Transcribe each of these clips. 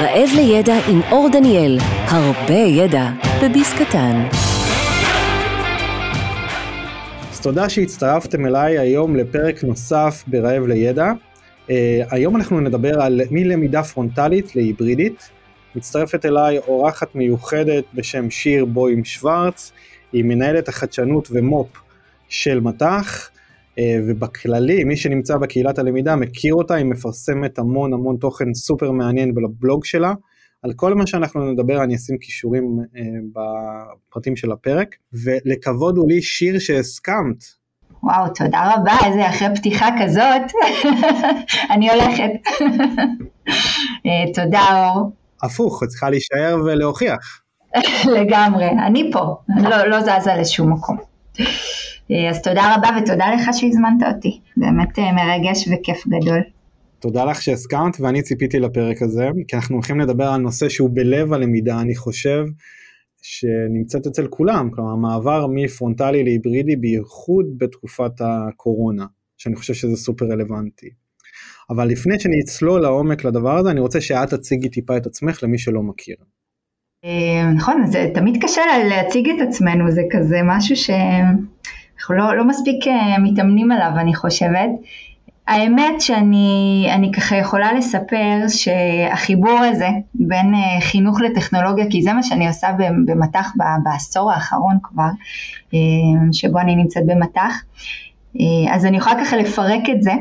רעב לידע עם אור דניאל, הרבה ידע בביס קטן. אז תודה שהצטרפתם אליי היום לפרק נוסף ברעב לידע. Uh, היום אנחנו נדבר על מלמידה פרונטלית להיברידית. מצטרפת אליי אורחת מיוחדת בשם שיר בוים שוורץ, היא מנהלת החדשנות ומו"פ של מט"ח. אה, ובכללי, מי שנמצא בקהילת הלמידה מכיר אותה, היא מפרסמת המון המון תוכן סופר מעניין בבלוג שלה. על כל מה שאנחנו נדבר אני אשים כישורים אה, בפרטים של הפרק, ולכבוד הוא לי שיר שהסכמת. וואו, תודה רבה, איזה אחרי פתיחה כזאת, אני הולכת. אה, תודה אור. הפוך, את צריכה להישאר ולהוכיח. לגמרי, אני פה, לא, לא זזה לשום מקום. אה, אז תודה רבה ותודה לך שהזמנת אותי, באמת אה, מרגש וכיף גדול. תודה לך שהסכמת ואני ציפיתי לפרק הזה, כי אנחנו הולכים לדבר על נושא שהוא בלב הלמידה, אני חושב, שנמצאת אצל כולם, כלומר המעבר מפרונטלי להיברידי בייחוד בתקופת הקורונה, שאני חושב שזה סופר רלוונטי. אבל לפני שנצלול לעומק לדבר הזה, אני רוצה שאת תציגי טיפה את עצמך למי שלא מכיר. אה, נכון, זה תמיד קשה להציג את עצמנו, זה כזה משהו ש... אנחנו לא, לא מספיק אה, מתאמנים עליו אני חושבת. האמת שאני ככה יכולה לספר שהחיבור הזה בין אה, חינוך לטכנולוגיה, כי זה מה שאני עושה במט"ח בעשור האחרון כבר, אה, שבו אני נמצאת במט"ח, אז אני יכולה ככה לפרק את זה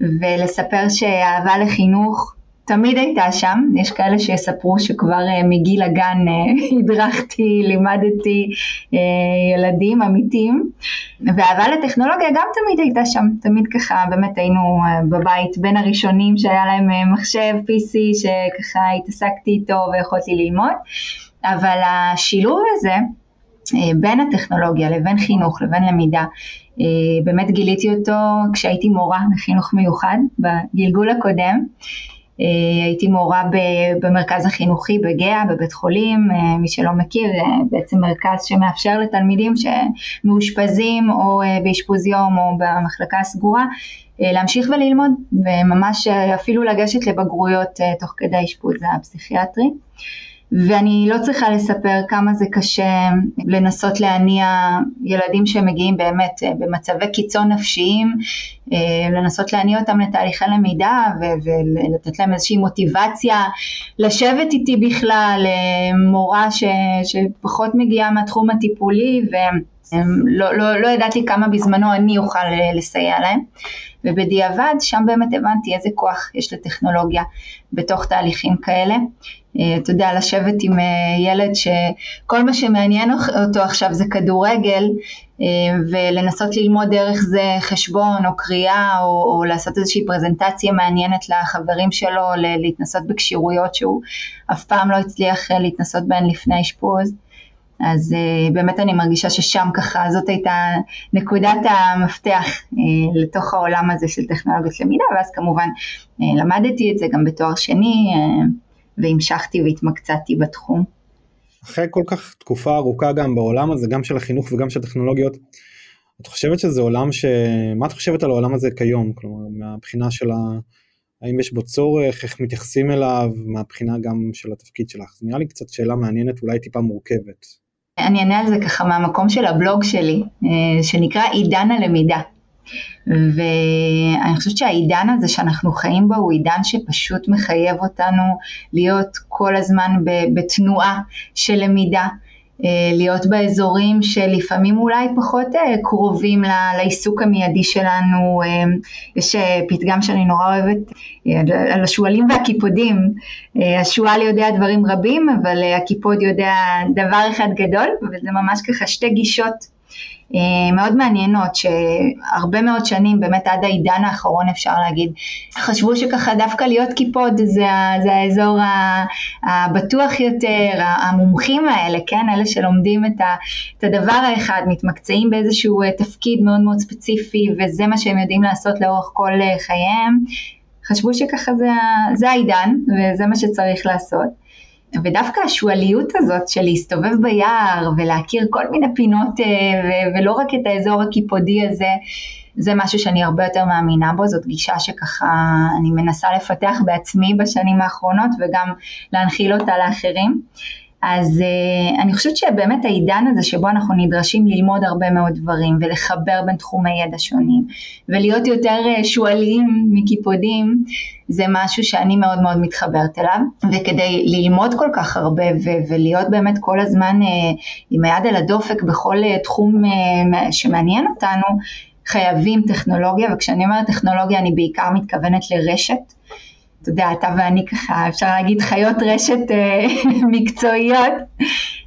ולספר שאהבה לחינוך תמיד הייתה שם, יש כאלה שיספרו שכבר uh, מגיל הגן uh, הדרכתי, לימדתי uh, ילדים אמיתים, ואהבה לטכנולוגיה גם תמיד הייתה שם, תמיד ככה באמת היינו בבית בין הראשונים שהיה להם מחשב PC שככה התעסקתי איתו ויכולתי ללמוד, אבל השילוב הזה בין הטכנולוגיה לבין חינוך לבין למידה, באמת גיליתי אותו כשהייתי מורה לחינוך מיוחד בגלגול הקודם. אה, הייתי מורה במרכז החינוכי בגאה, בבית חולים, אה, מי שלא מכיר, אה, בעצם מרכז שמאפשר לתלמידים שמאושפזים או באשפוז יום או במחלקה הסגורה להמשיך וללמוד וממש אפילו לגשת לבגרויות תוך כדי האשפוז הפסיכיאטרי. ואני לא צריכה לספר כמה זה קשה לנסות להניע ילדים שמגיעים באמת אה, במצבי קיצון נפשיים, אה, לנסות להניע אותם לתהליכי למידה ולתת להם איזושהי מוטיבציה לשבת איתי בכלל, אה, מורה שפחות מגיעה מהתחום הטיפולי ולא לא, לא ידעתי כמה בזמנו אני אוכל לסייע להם. ובדיעבד שם באמת הבנתי איזה כוח יש לטכנולוגיה בתוך תהליכים כאלה. אה, אתה יודע, לשבת עם אה, ילד שכל מה שמעניין אותו עכשיו זה כדורגל אה, ולנסות ללמוד דרך זה חשבון או קריאה או, או לעשות איזושהי פרזנטציה מעניינת לחברים שלו, להתנסות בכשירויות שהוא אף פעם לא הצליח להתנסות בהן לפני אשפוז. אז uh, באמת אני מרגישה ששם ככה, זאת הייתה נקודת המפתח uh, לתוך העולם הזה של טכנולוגיות למידה, ואז כמובן uh, למדתי את זה גם בתואר שני, uh, והמשכתי והתמקצעתי בתחום. אחרי כל כך תקופה ארוכה גם בעולם הזה, גם של החינוך וגם של הטכנולוגיות, את חושבת שזה עולם ש... מה את חושבת על העולם הזה כיום? כלומר, מהבחינה של ה... האם יש בו צורך, איך מתייחסים אליו, מהבחינה גם של התפקיד שלך? זה נראה לי קצת שאלה מעניינת, אולי טיפה מורכבת. אני אענה על זה ככה מהמקום של הבלוג שלי, אה, שנקרא עידן הלמידה. ואני חושבת שהעידן הזה שאנחנו חיים בו הוא עידן שפשוט מחייב אותנו להיות כל הזמן בתנועה של למידה. אה, להיות באזורים שלפעמים אולי פחות אה, קרובים לעיסוק המיידי שלנו. אה, יש פתגם שאני נורא אוהבת על השועלים והקיפודים. השועל יודע דברים רבים, אבל הקיפוד יודע דבר אחד גדול, וזה ממש ככה שתי גישות מאוד מעניינות שהרבה מאוד שנים באמת עד העידן האחרון אפשר להגיד חשבו שככה דווקא להיות קיפוד זה, זה האזור הבטוח יותר המומחים האלה כן? אלה שלומדים את הדבר האחד מתמקצעים באיזשהו אה, תפקיד מאוד מאוד ספציפי וזה מה שהם יודעים לעשות לאורך כל אה, חייהם. חשבו שככה זה, זה העידן וזה מה שצריך לעשות ודווקא השועליות הזאת של להסתובב ביער ולהכיר כל מיני פינות אה, ולא רק את האזור הקיפודי הזה, זה משהו שאני הרבה יותר מאמינה בו, זאת גישה שככה אני מנסה לפתח בעצמי בשנים האחרונות וגם להנחיל אותה לאחרים. אז uh, אני חושבת שבאמת העידן הזה שבו אנחנו נדרשים ללמוד הרבה מאוד דברים ולחבר בין תחומי ידע שונים ולהיות יותר uh, שועלים מקיפודים זה משהו שאני מאוד מאוד מתחברת אליו. וכדי ללמוד כל כך הרבה ו- ולהיות באמת כל הזמן uh, עם היד על הדופק בכל uh, תחום uh, שמעניין אותנו חייבים טכנולוגיה. וכשאני אומרת טכנולוגיה אני בעיקר מתכוונת לרשת אתה יודע, אתה ואני ככה, אפשר להגיד חיות רשת אה, מקצועיות,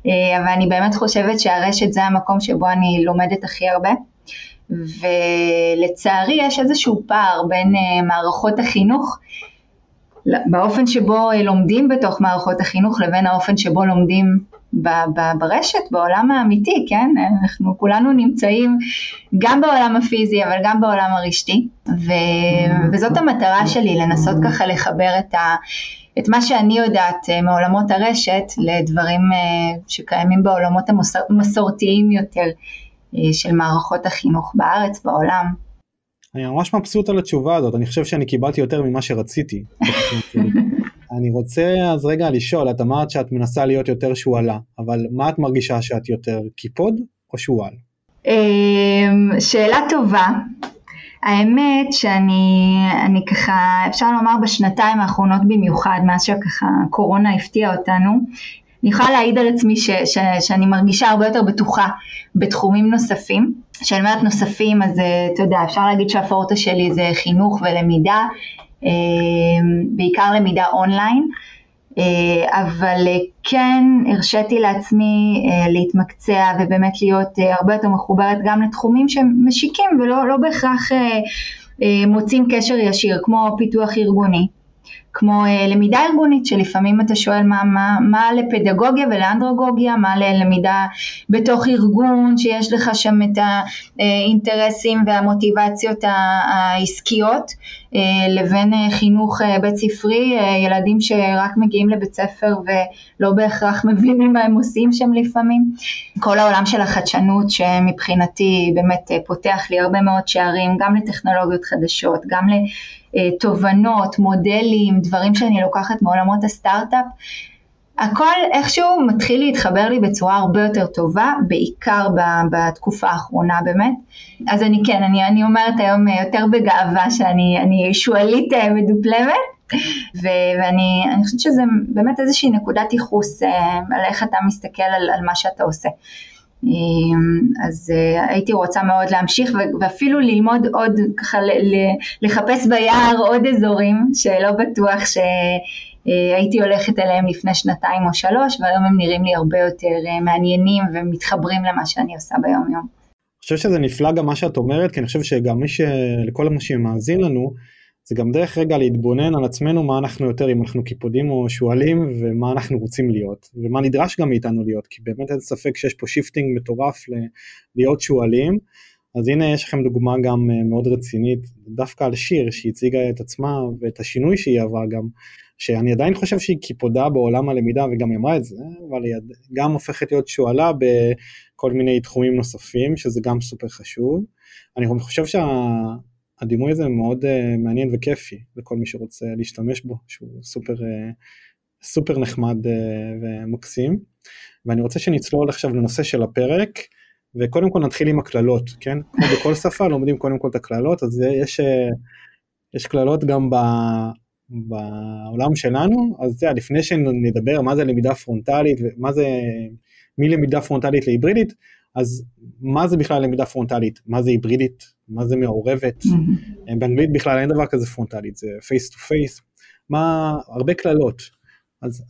אה, אבל אני באמת חושבת שהרשת זה המקום שבו אני לומדת הכי הרבה. ולצערי יש איזשהו פער בין אה, מערכות החינוך באופן שבו לומדים בתוך מערכות החינוך לבין האופן שבו לומדים ברשת, בעולם האמיתי, כן? אנחנו כולנו נמצאים גם בעולם הפיזי אבל גם בעולם הרשתי ו... וזאת המטרה שלי, לנסות ככה לחבר את, ה... את מה שאני יודעת אה, מעולמות הרשת לדברים אה, שקיימים בעולמות המסורתיים יותר אה, של מערכות החינוך בארץ, בעולם. אני ממש מבסוט על התשובה הזאת, אני חושב שאני קיבלתי יותר ממה שרציתי. אני רוצה אז רגע לשאול, את אמרת שאת מנסה להיות יותר שועלה, אבל מה את מרגישה שאת יותר קיפוד או שועל? אמ, שאלה טובה. האמת שאני אני ככה, אפשר לומר בשנתיים האחרונות במיוחד, מאז שככה קורונה הפתיעה אותנו, אני יכולה להעיד על עצמי ש, ש, שאני מרגישה הרבה יותר בטוחה בתחומים נוספים. כשאני אומרת נוספים אז אה, אתה יודע, אפשר להגיד שהפורטה שלי זה חינוך ולמידה, אה, בעיקר למידה אונליין, אה, אבל כן הרשיתי לעצמי להתמקצע ובאמת להיות הרבה יותר מחוברת גם לתחומים שמשיקים ולא לא בהכרח מוצאים קשר ישיר, כמו פיתוח ארגוני. כמו uh, למידה ארגונית שלפעמים אתה שואל מה, מה, מה לפדגוגיה ולאנדרוגוגיה, מה ללמידה בתוך ארגון שיש לך שם את האינטרסים והמוטיבציות העסקיות uh, לבין חינוך בית ספרי, ילדים שרק מגיעים לבית ספר ולא בהכרח מבינים מה הם עושים שם לפעמים. כל העולם של החדשנות שמבחינתי באמת פותח לי הרבה מאוד שערים גם לטכנולוגיות חדשות, גם ל... אה, תובנות, מודלים, דברים שאני לוקחת מעולמות הסטארט-אפ. הכל איכשהו מתחיל להתחבר לי בצורה הרבה יותר טובה, בעיקר בתקופה האחרונה באמת. אז אני כן, אני, אני אומרת היום יותר בגאווה שאני שועלית אה, מדופלמת, ו- ואני חושבת שזה באמת איזושהי נקודת ייחוס אה, על איך אתה מסתכל על, על מה שאתה עושה. אמ, אז אה, הייתי רוצה מאוד להמשיך ואפילו ללמוד עוד, ככה לחפש ביער עוד אזורים שלא בטוח שהייתי הולכת אליהם לפני שנתיים או שלוש והיום הם נראים לי הרבה יותר אה, מעניינים ומתחברים למה שאני עושה ביום יום. אני חושב שזה נפלא גם מה שאת אומרת כי אני חושב שגם מי שלכל מי שמאזין לנו זה גם דרך רגע להתבונן על עצמנו מה אנחנו יותר אם אנחנו קיפודים או שועלים ומה אנחנו רוצים להיות ומה נדרש גם מאיתנו להיות כי באמת אין ספק שיש פה shifting מטורף להיות שועלים אז הנה יש לכם דוגמה גם אה, מאוד רצינית דווקא על שיר שהציגה את עצמה ואת השינוי שהיא עברה גם שאני עדיין חושב שהיא קיפודה בעולם הלמידה וגם היא אמרה את זה אבל היא גם הופכת להיות שועלה בכל מיני תחומים נוספים שזה גם סופר חשוב. אני חושב שה... הדימוי הזה מאוד uh, מעניין וכיפי לכל מי שרוצה להשתמש בו, שהוא סופר, uh, סופר נחמד uh, ומקסים. ואני רוצה שנצלול עכשיו לנושא של הפרק, וקודם כל נתחיל עם הקללות, כן? כמו בכל שפה לומדים קודם כל את הקללות, אז יש, אה, יש קללות גם ב... בעולם שלנו, אז זה, לפני שנדבר מה זה למידה פרונטלית ומה זה מלמידה פרונטלית להיברידית, אז מה זה בכלל למידה פרונטלית? מה זה היברידית? מה זה מעורבת? אמ-המ. באנגלית בכלל אין דבר כזה פרונטלית, זה face to face. מה, הרבה קללות. אז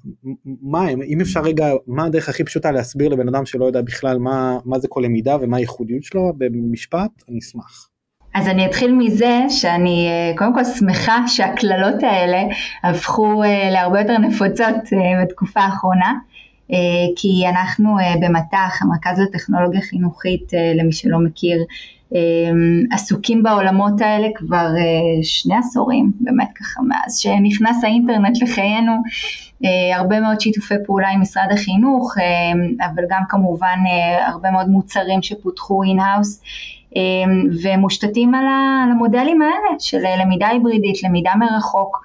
מה אם אפשר רגע, מה הדרך הכי פשוטה להסביר לבן אדם שלא יודע בכלל מה, מה זה כל למידה ומה הייחודיות שלו במשפט, אני אשמח. אז אני אתחיל מזה שאני אה, קודם כל שמחה שהקללות האלה הפכו אה, להרבה יותר נפוצות אה, בתקופה האחרונה. אה, כי אנחנו אה, במט"ח, המרכז לטכנולוגיה חינוכית, אה, למי שלא מכיר, עסוקים בעולמות האלה כבר שני עשורים, באמת ככה מאז שנכנס האינטרנט לחיינו, הרבה מאוד שיתופי פעולה עם משרד החינוך, אבל גם כמובן הרבה מאוד מוצרים שפותחו in-house. ומושתתים על המודלים האלה של למידה היברידית, למידה מרחוק.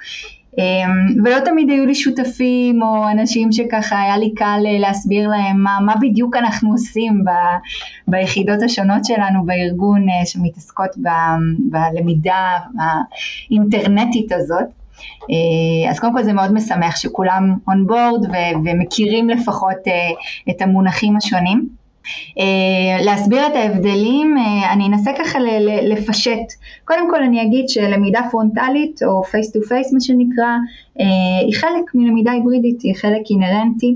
ולא תמיד היו לי שותפים או אנשים שככה היה לי קל להסביר להם מה, מה בדיוק אנחנו עושים ב, ביחידות השונות שלנו בארגון שמתעסקות ב, בלמידה האינטרנטית הזאת. אה, אז קודם כל זה מאוד משמח שכולם ו- ומכירים לפחות אה, את המונחים השונים. אה, להסביר את ההבדלים, אה, אני אנסה ככה לפשט. קודם כל אני אגיד שלמידה פרונטלית או face to face מה שנקרא, אה, היא חלק מלמידה היברידית, היא חלק אינהרנטי.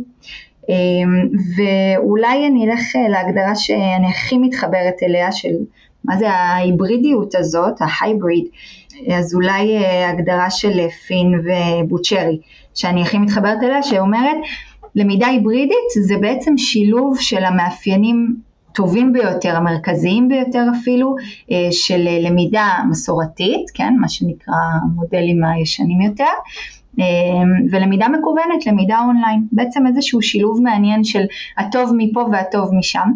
ואולי אני אלך להגדרה שאני הכי מתחברת אליה של מה זה ההיברידיות הזאת, ההייבריד, אז אולי אה, הגדרה של אה, פין ובוצ'רי, שאני הכי מתחברת אליה, שאומרת למידה היברידית זה בעצם שילוב של המאפיינים טובים ביותר, המרכזיים ביותר אפילו, אה, של למידה מסורתית, כן, מה שנקרא המודלים הישנים יותר, ולמידה מקוונת, למידה אונליין, בעצם איזשהו שילוב מעניין של הטוב מפה והטוב משם.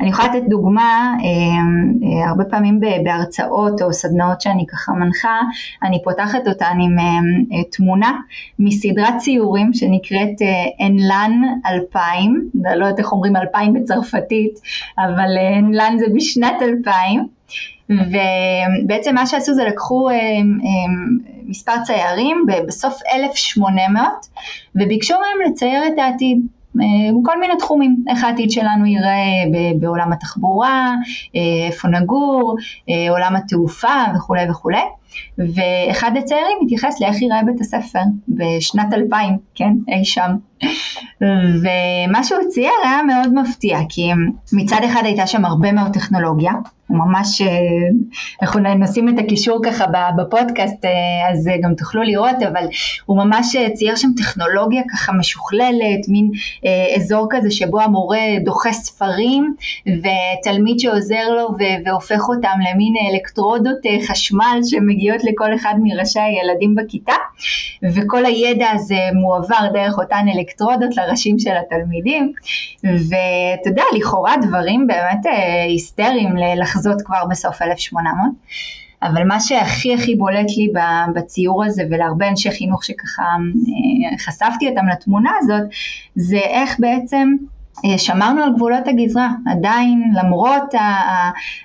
אני יכולה לתת דוגמה, אה, אה, הרבה פעמים בהרצאות או סדנאות שאני ככה מנחה, אני פותחת אותן עם אה, תמונה מסדרת ציורים שנקראת אנלן 2000, לא יודעת איך אומרים 2000 בצרפתית, אבל אנלן זה בשנת 2000, ובעצם מה שעשו זה לקחו מספר ציירים בסוף 1800 וביקשו מהם לצייר את העתיד. אה, מיני תחומים, איך העתיד שלנו ייראה בעולם התחבורה, אה, איפה נגור, אה, עולם התעופה וכולי וכולי. ואחד הצעירים מתייחס לאיך ייראה בית הספר בשנת 2000, כן, אי שם. ומה שהוא צייר היה מאוד מפתיע, כי מצד אחד הייתה שם הרבה מאוד טכנולוגיה, ממש, אה, אנחנו נשים את הקישור ככה בפודקאסט, אה, אז גם תוכלו לראות, אבל הוא ממש אה, צייר שם טכנולוגיה ככה משוכללת, מין אזור כזה שבו המורה דוחה ספרים, ותלמיד שעוזר לו והופך אותם למין אלקטרודות חשמל שמגיעות לכל אחד מראשי הילדים בכיתה, וכל הידע הזה מועבר דרך אותן אלקטרודות לראשים של התלמידים, ואתה יודע, לכאורה דברים באמת היסטריים לחזות כבר בסוף 1800. אבל מה שהכי הכי בולט לי בציור הזה ולהרבה אנשי חינוך שככה אה, חשפתי אותם לתמונה הזאת זה איך בעצם אה, שמרנו על גבולות הגזרה, עדיין למרות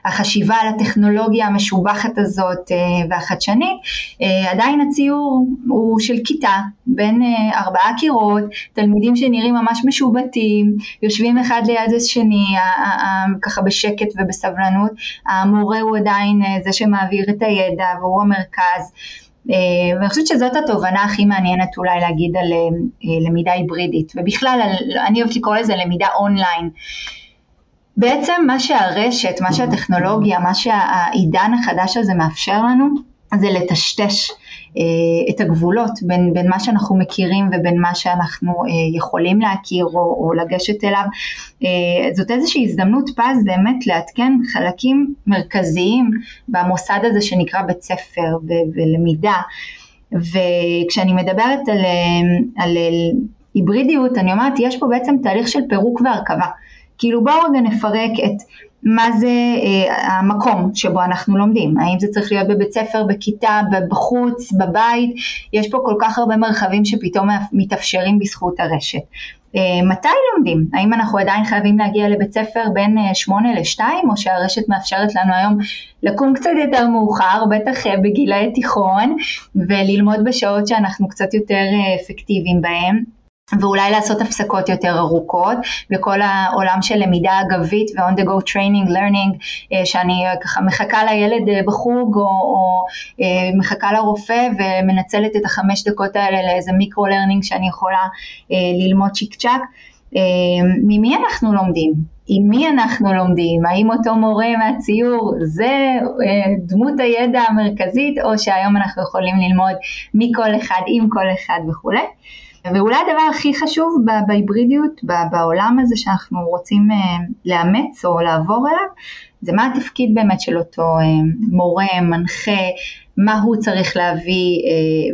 החשיבה על הטכנולוגיה המשובחת הזאת אה, והחדשנית, אה, עדיין הציור הוא של כיתה בין ארבעה קירות, תלמידים שנראים ממש משובטים, יושבים אחד ליד השני, ככה בשקט ובסבלנות, המורה הוא עדיין זה שמעביר את הידע והוא המרכז. אה, ואני חושבת שזאת התובנה הכי מעניינת אולי להגיד על אה, למידה היברידית, ובכלל אני אוהבת לקרוא לזה למידה אונליין. בעצם מה שהרשת, מה שהטכנולוגיה, מה שהעידן החדש הזה מאפשר לנו, זה לטשטש אה, את הגבולות בין, בין מה שאנחנו מכירים ובין מה שאנחנו אה, יכולים להכיר או, או לגשת אליו. אה, זאת איזושהי הזדמנות פז באמת לעדכן חלקים מרכזיים במוסד הזה שנקרא בית ספר ולמידה. וכשאני מדברת על, על היברידיות, אני אומרת, יש פה בעצם תהליך של פירוק והרכבה. כאילו בואו רגע נפרק את מה זה אה, המקום שבו אנחנו לומדים, האם זה צריך להיות בבית ספר, בכיתה, בחוץ, בבית, יש פה כל כך הרבה מרחבים שפתאום מתאפשרים בזכות הרשת. אה, מתי לומדים? האם אנחנו עדיין חייבים להגיע לבית ספר בין אה, שמונה לשתיים, או שהרשת מאפשרת לנו היום לקום קצת יותר מאוחר, בטח אה, בגילאי תיכון, וללמוד בשעות שאנחנו קצת יותר אה, אפקטיביים בהם? ואולי לעשות הפסקות יותר ארוכות וכל העולם של למידה אגבית ו-on the go training learning אה, שאני ככה מחכה לילד אה, בחוג או, או אה, מחכה לרופא ומנצלת את החמש דקות האלה לאיזה micro learning שאני יכולה ללמוד צ'יק צ'אק. ממי אנחנו לומדים? עם מי אנחנו לומדים? האם אותו מורה מהציור זה דמות הידע המרכזית או שהיום אנחנו יכולים ללמוד מכל אחד עם כל אחד וכולי? ואולי הדבר הכי חשוב בהיברידיות, בעולם הזה שאנחנו רוצים אה, לאמץ או לעבור אליו, זה מה התפקיד באמת של אותו אה, מורה, מנחה, מה הוא צריך להביא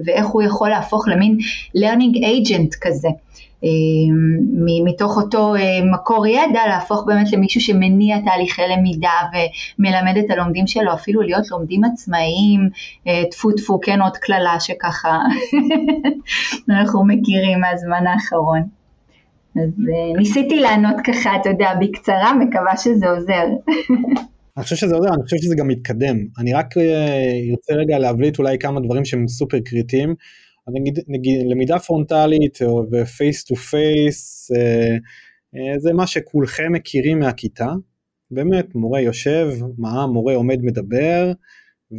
ואיך הוא יכול להפוך למין learning agent כזה. מתוך אותו מקור ידע להפוך באמת למישהו שמניע תהליכי למידה ומלמד את הלומדים שלו אפילו להיות לומדים עצמאיים, טפו טפו כן עוד קללה שככה אנחנו מכירים מהזמן האחרון. אז ניסיתי לענות ככה, אתה יודע, בקצרה, מקווה שזה עוזר. אני חושב שזה עוזר, אני חושב שזה גם מתקדם. אני רק ארצה רגע להבליט אולי כמה דברים שהם סופר קריטיים. נגיד, נגיד למידה פרונטלית ו face to face זה מה שכולכם מכירים מהכיתה. באמת, מורה יושב, מה, מורה עומד מדבר,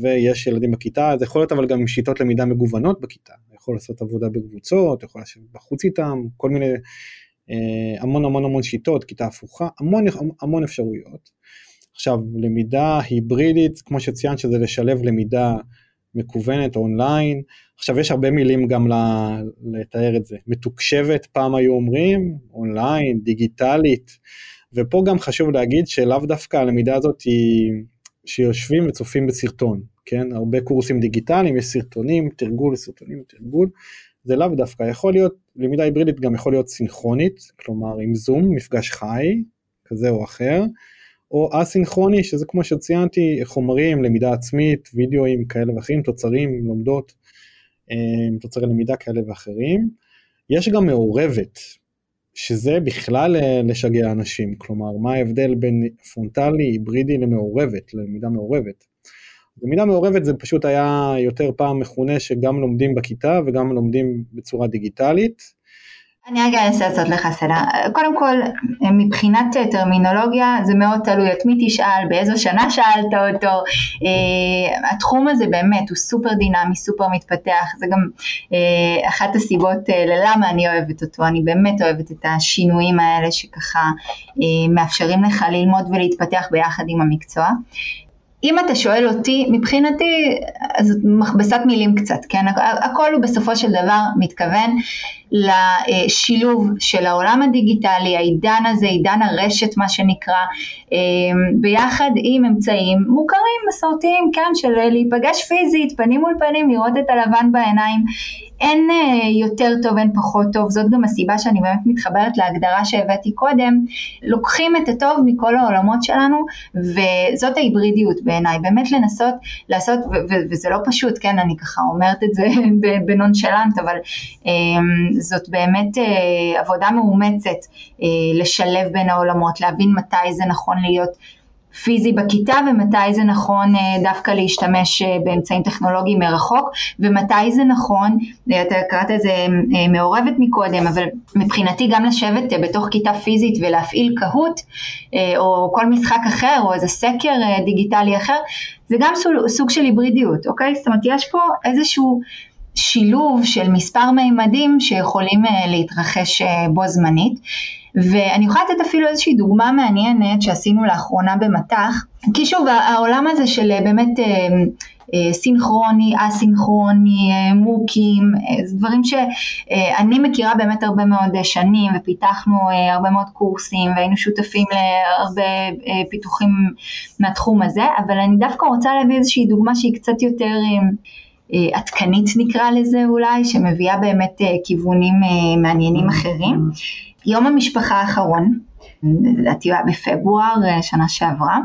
ויש ילדים בכיתה, זה יכול להיות אבל גם שיטות למידה מגוונות בכיתה, יכול לעשות עבודה בקבוצות, יכול לשבת בחוץ איתם, כל מיני, אה, המון המון המון שיטות, כיתה הפוכה, המון המון אפשרויות. עכשיו, למידה היברידית, כמו שציינת, שזה לשלב למידה מקוונת אונליין, עכשיו יש הרבה מילים גם לתאר את זה, מתוקשבת פעם היו אומרים, אונליין, דיגיטלית, ופה גם חשוב להגיד שלאו דווקא הלמידה הזאת היא שיושבים וצופים בסרטון, כן? הרבה קורסים דיגיטליים, יש סרטונים, תרגול, סרטונים, תרגול, זה לאו דווקא, יכול להיות, למידה היברידית גם יכול להיות סינכרונית, כלומר עם זום, מפגש חי, כזה או אחר, או אסינכרוני, שזה כמו שציינתי, חומרים, למידה עצמית, וידאוים כאלה ואחרים, תוצרים, לומדות, אה, תוצרי למידה כאלה ואחרים. יש גם מעורבת, שזה בכלל אה, לשגע אנשים, כלומר מה ההבדל בין פרונטלי, היברידי למעורבת, ללמידה מעורבת. למידה מעורבת זה פשוט היה יותר פעם מכונה שגם לומדים בכיתה וגם לומדים בצורה דיגיטלית, אני רגע אנסה לעשות לך סדר. קודם כל, מבחינת טרמינולוגיה זה מאוד תלוי את מי תשאל, באיזו שנה שאלת אותו. אה, התחום הזה באמת הוא סופר דינמי, סופר מתפתח, זה גם אה, אחת הסיבות אה, ללמה אני אוהבת אותו. אני באמת אוהבת את השינויים האלה שככה מאפשרים לך ללמוד ולהתפתח ביחד עם המקצוע. אם אתה שואל אותי, מבחינתי, אז מכבסת מילים קצת, כן? הכל הוא בסופו של דבר מתכוון לשילוב של העולם הדיגיטלי, העידן הזה, עידן הרשת מה שנקרא, אמ, ביחד עם אמצעים מוכרים, מסורתיים, כן, של להיפגש פיזית, פנים מול פנים, לראות את הלבן בעיניים. אין אה, יותר טוב, אין פחות טוב, זאת גם הסיבה שאני באמת מתחברת להגדרה שהבאתי קודם. לוקחים את הטוב מכל העולמות שלנו, וזאת ההיברידיות בעיניי, באמת לנסות לעשות, וזה לא פשוט, כן, אני ככה אומרת את זה בנונשלנט, אבל אמ, זאת באמת אה, עבודה מאומצת אה, לשלב בין העולמות, להבין מתי זה נכון להיות פיזי בכיתה ומתי זה נכון אה, דווקא להשתמש באמצעים טכנולוגיים מרחוק ומתי זה נכון, אתה קראת את זה מעורבת מקודם, אבל מבחינתי גם לשבת בתוך כיתה פיזית ולהפעיל קהוט או כל משחק אחר או איזה סקר דיגיטלי אחר, זה גם סוג של היברידיות, אוקיי? זאת אומרת יש פה איזשהו שילוב של מספר מימדים שיכולים אה, להתרחש אה, בו זמנית. ואני יכולה לתת אפילו איזושהי דוגמה מעניינת שעשינו לאחרונה במטח, כי שוב העולם הזה של אה, באמת סינכרוני, אסינכרוני, מוקים, זה דברים שאני מכירה באמת הרבה מאוד שנים ופיתחנו הרבה מאוד קורסים והיינו שותפים להרבה פיתוחים מהתחום הזה, אבל אני דווקא רוצה להביא איזושהי דוגמה שהיא קצת יותר אה, עדכנית נקרא לזה אולי, שמביאה באמת אה, כיוונים אה, מעניינים אחרים. יום המשפחה האחרון, לדעתי הוא היה בפברואר שנה שעברה.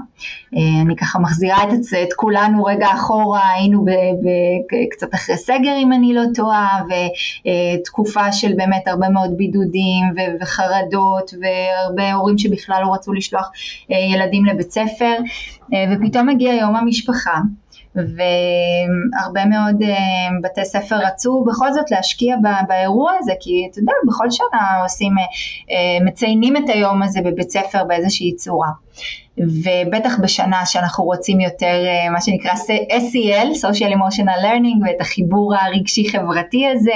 אני ככה מחזירה את, את כולנו רגע אחורה, היינו ב, ב, קצת אחרי סגר אם אני לא טועה, ותקופה של באמת הרבה מאוד בידודים ו, וחרדות, והרבה הורים שבכלל לא רצו לשלוח ילדים לבית ספר, ופתאום מגיע יום המשפחה. והרבה מאוד אה, בתי ספר רצו בכל זאת להשקיע באירוע הזה, כי אתה יודע, בכל שנה עושים, אה, אה, מציינים את היום הזה בבית ספר באיזושהי צורה. ובטח בשנה שאנחנו רוצים יותר מה שנקרא SEL, Social Emotional Learning, ואת החיבור הרגשי חברתי הזה.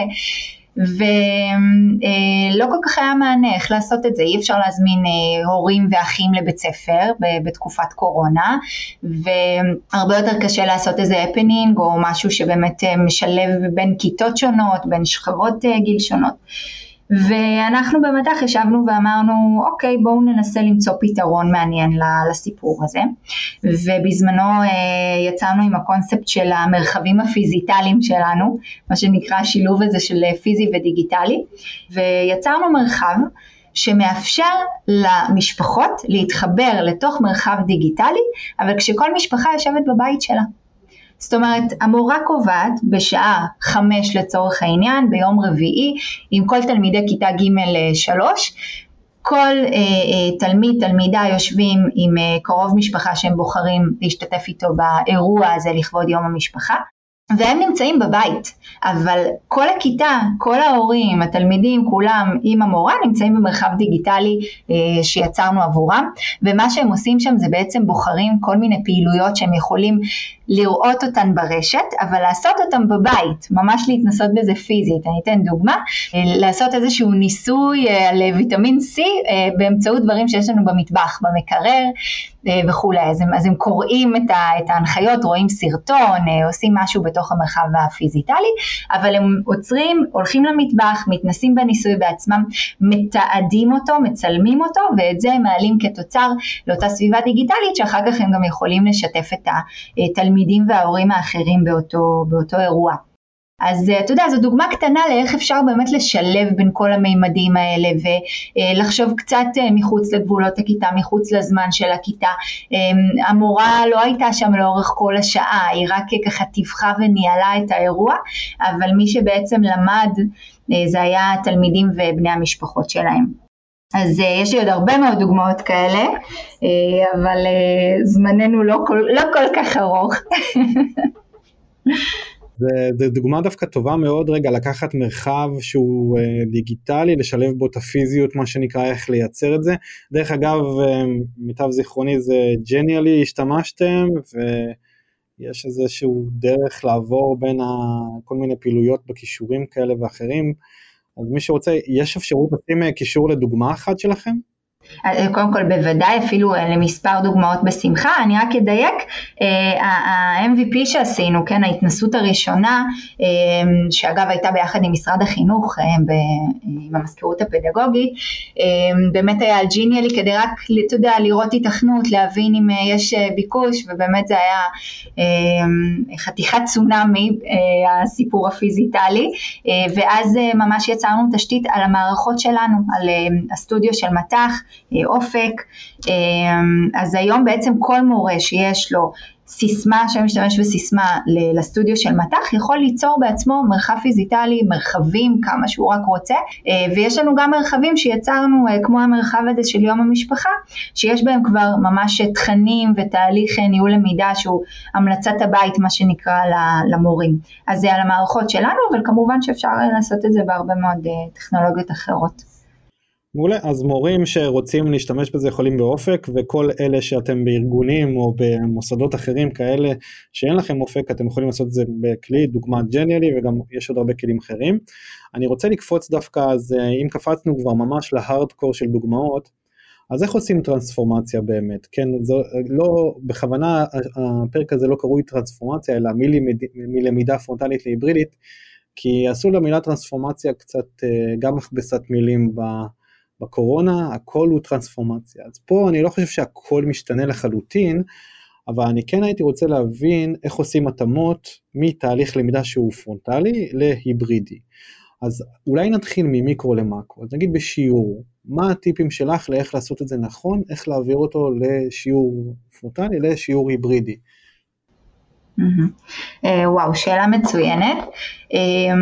ולא כל כך היה מענה איך לעשות את זה, אי אפשר להזמין אה, הורים ואחים לבית ספר בתקופת קורונה, והרבה יותר קשה לעשות איזה הפנינג או משהו שבאמת אה, משלב בין כיתות שונות, בין שכבות אה, גיל שונות. ואנחנו במט"ח ישבנו ואמרנו, אוקיי, בואו ננסה למצוא פתרון מעניין לסיפור הזה. ובזמנו אה, יצאנו עם הקונספט של המרחבים הפיזיטליים שלנו, מה שנקרא השילוב הזה של פיזי ודיגיטלי, ויצרנו מרחב שמאפשר למשפחות להתחבר לתוך מרחב דיגיטלי, אבל כשכל משפחה יושבת בבית שלה. זאת אומרת, המורה קובעת בשעה חמש לצורך העניין, ביום רביעי, עם כל תלמידי כיתה ג' שלוש, כל אה, אה, תלמיד, תלמידה יושבים עם אה, קרוב משפחה שהם בוחרים להשתתף איתו באירוע הזה לכבוד יום המשפחה, והם נמצאים בבית, אבל כל הכיתה, כל ההורים, התלמידים, כולם עם המורה נמצאים במרחב דיגיטלי אה, שיצרנו עבורם, ומה שהם עושים שם זה בעצם בוחרים כל מיני פעילויות שהם יכולים לראות אותן ברשת, אבל לעשות אותן בבית, ממש להתנסות בזה פיזית. אני אתן דוגמה, אה, לעשות איזשהו ניסוי אה, על ויטמין C אה, באמצעות דברים שיש לנו במטבח, במקרר וכולי. אז הם, אז הם קוראים את, ה, את ההנחיות, רואים סרטון, עושים משהו בתוך המרחב הפיזיטלי, אבל הם עוצרים, הולכים למטבח, מתנסים בניסוי בעצמם, מתעדים אותו, מצלמים אותו, ואת זה הם מעלים כתוצר לאותה סביבה דיגיטלית, שאחר כך הם גם יכולים לשתף את התלמידים. התלמידים וההורים האחרים באותו, באותו אירוע. אז אה, אתה יודע, זו דוגמה קטנה לאיך אפשר באמת לשלב בין כל המימדים האלה ולחשוב קצת אה, מחוץ לגבולות הכיתה, מחוץ לזמן של הכיתה. אמ, המורה לא הייתה שם לאורך כל השעה, היא רק ככה טיווחה וניהלה את האירוע, אבל מי שבעצם למד אה, זה היה התלמידים ובני המשפחות שלהם. אז יש לי עוד הרבה מאוד דוגמאות כאלה, אבל זמננו לא כל, לא כל כך ארוך. זה, זה דוגמה דווקא טובה מאוד רגע לקחת מרחב שהוא uh, דיגיטלי, לשלב בו את הפיזיות, מה שנקרא איך לייצר את זה. דרך אגב, uh, מיטב זיכרוני זה ג'ניאלי השתמשתם, ויש איזשהו דרך לעבור בין ה, כל מיני פעילויות בכישורים כאלה ואחרים. אז מי שרוצה, יש אפשרות לשים אה, קישור לדוגמה אחת שלכם? אה, קודם כל בוודאי אפילו אה, למספר דוגמאות בשמחה, אני רק אדייק, ה-MVP שעשינו, כן, ההתנסות הראשונה, שאגב הייתה ביחד עם משרד החינוך, עם המזכירות הפדגוגית, באמת היה על ג'יניאלי כדי רק, אתה יודע, לראות התכנות, להבין אם יש ביקוש, ובאמת זה היה חתיכת צונאמי, הסיפור הפיזיטלי, ואז ממש יצרנו תשתית על המערכות שלנו, על הסטודיו של מט"ח, אה, אופק, אה, אז היום בעצם כל מורה שיש לו סיסמה, שמשתמש בסיסמה לסטודיו של מט"ח, יכול ליצור בעצמו מרחב פיזיטלי, מרחבים, כמה שהוא רק רוצה, אה, ויש לנו גם מרחבים שיצרנו, כמו המרחב הזה של יום המשפחה, שיש בהם כבר ממש תכנים ותהליך ניהול למידה שהוא המלצת הבית, מה שנקרא, למורים. אז זה על המערכות שלנו, אבל כמובן שאפשר לעשות את זה בהרבה מאוד טכנולוגיות אחרות. מעולה, אז מורים שרוצים להשתמש בזה יכולים באופק וכל אלה שאתם בארגונים או במוסדות אחרים כאלה שאין לכם אופק אתם יכולים לעשות את זה בכלי דוגמת ג'ניאלי וגם יש עוד הרבה כלים אחרים. אני רוצה לקפוץ דווקא אז אה, אם קפצנו כבר ממש להארדקור של דוגמאות אז איך עושים טרנספורמציה באמת כן זה לא בכוונה הפרק הזה לא קרוי טרנספורמציה אלא מלמיד, מלמידה פרונטלית להיברידית כי עשו למילה טרנספורמציה קצת אה, גם מכבסת מילים ב... בקורונה הכל הוא טרנספורמציה. אז פה אני לא חושב שהכל משתנה לחלוטין, אבל אני כן הייתי רוצה להבין איך עושים התאמות מתהליך למידה שהוא פרונטלי להיברידי. אז אולי נתחיל ממיקרו למקרו, אז נגיד בשיעור, מה הטיפים שלך לאיך לעשות את זה נכון, איך להעביר אותו לשיעור פרונטלי לשיעור היברידי. אה, וואו, שאלה מצוינת. אה,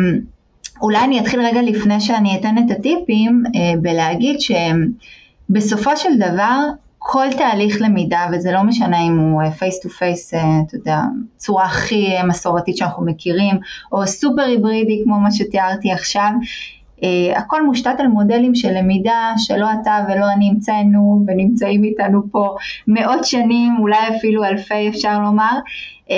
אולי אני אתחיל רגע לפני שאני אתן את הטיפים אה, בלהגיד שבסופו של דבר כל תהליך למידה, וזה לא משנה אם הוא face to face, אתה יודע, צורה הכי מסורתית שאנחנו מכירים, או סופר היברידי כמו מה שתיארתי עכשיו, הכל מושתת על מודלים של למידה שלא אתה ולא אני המצאנו ונמצאים איתנו פה מאות שנים, אולי אפילו אלפי אפשר לומר, uh,